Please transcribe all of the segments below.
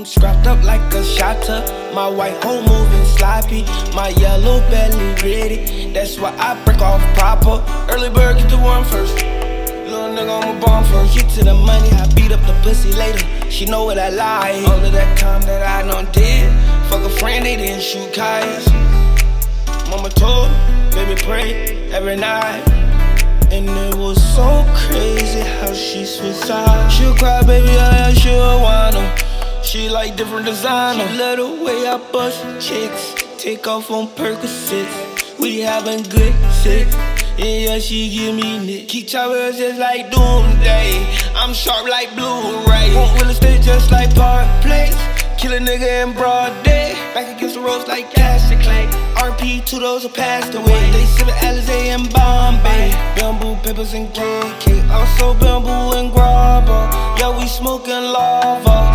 I'm scrapped up like a shotter. My white hole moving sloppy. My yellow belly ready. That's why I break off proper. Early bird get the worm first. Little nigga, I'm a bomb first. Get to the money, I beat up the pussy later. She know what I like. All of that time that I done did. Fuck a friend, they didn't shoot kites. Mama told, me, baby pray every night. And it was so crazy how she switched sides. She'll cry, baby, yeah, she'll whine She like different designer. She love the way I bust chicks. Take off on Percocets. We having good sex. Yeah, she give me nick. Keep towers just like doomsday. I'm sharp like Blu-ray. Want real estate just like Park Place. Kill a nigga in broad day. Back against the ropes like Cassius Clay. RP, two those are passed away. They sippin' Alizé in Bombay. Bamboo, peppers, and KK. Also bamboo and grabber. Yeah, we smoking lava.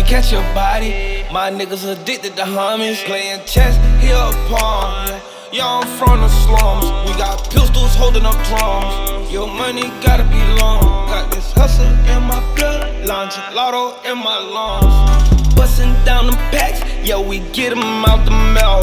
You catch your body. My niggas addicted to homies. Playing chess, here a pawn. Yeah, I'm from the slums. We got pistols holding up drums. Your money gotta be long. Got this hustle in my blood. Lotto in my lungs. Bustin' down the packs. Yeah, we get them out the mail.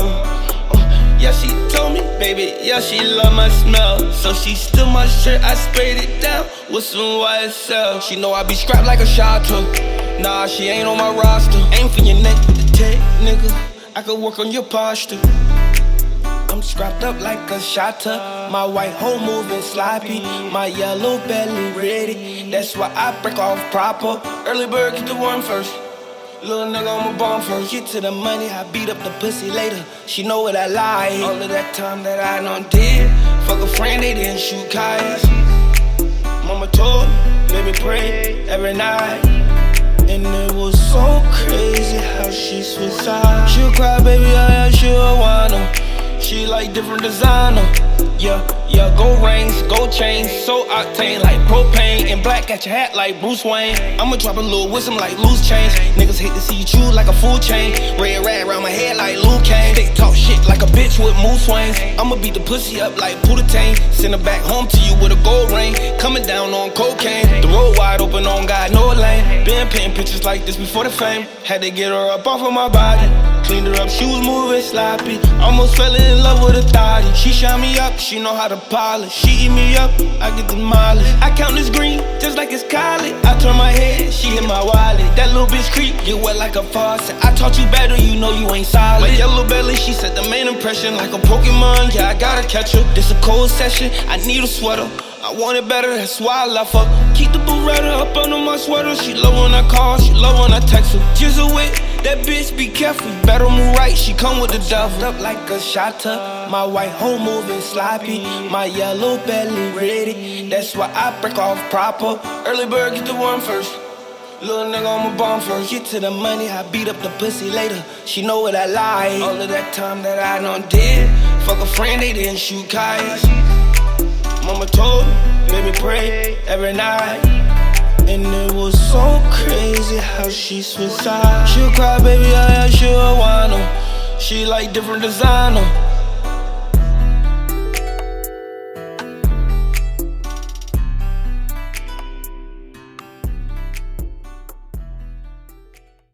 Uh, yeah, she told me, baby, yeah, she love my smell. So she steal my shirt, I sprayed it down with some YSL. She know I be strapped like a shotter. Nah, she ain't on my roster. Aim for your neck with the tech, nigga. I could work on your posture. I'm scrapped up like a shotter. My white hole moving sloppy. My yellow belly ready. That's why I break off proper. Early bird get the worm first. Little nigga, I'm a bomb first. Get to the money, I beat up the pussy later. She know what I like. All of that time that I done did. Fuck a friend, they didn't shoot kites. Mama told, me, baby pray every night. And it was so crazy how she switched sides. She'll cry, baby, yeah, she'll whine she like different designer. Yeah, yeah, gold rings, gold chains, so octane like propane. And black got your hat like Bruce Wayne. I'ma drop a little wisdom like loose change. Niggas hate to see you chew like a food chain. Red rat around my head like Luke Kane. They talk shit like a bitch with moose swings. I'ma beat the pussy up like Putatane. Send her back home to you with a gold ring. Coming down on cocaine. The road wide open on God, no lane. Been painting pictures like this before the fame. Had to get her up off of my body. Cleaned her up, she was moving sloppy. Almost fell in love with a thotty. She shine me up, she know how to polish. She eat me up, I get demolished. I count this green, just like it's college. I turn my head, she hit my wallet. That little bitch creep, get wet like a faucet. I taught you better, you know you ain't solid. My yellow belly, she set the main impression like a Pokemon. Yeah, I gotta catch her. This a cold session, I need a sweater. I want it better, that's why I left her. Keep the Beretta up under my sweater. She love when I call, she love when I text her. Just a wit, that bitch be careful. Better move right, she come with the devil. Up like a shotter. My white hole moving sloppy. My yellow belly ready. That's why I break off proper. Early bird get the worm first. Little nigga, I'm a bomb first. Get to the money, I beat up the pussy later. She know what I like. All of that time that I done did. Fuck a friend, they didn't shoot kites. Mama told me, baby pray every night. And it was so crazy how she switched sides. She'll cry, baby, I yeah, she'll whine She like different designer.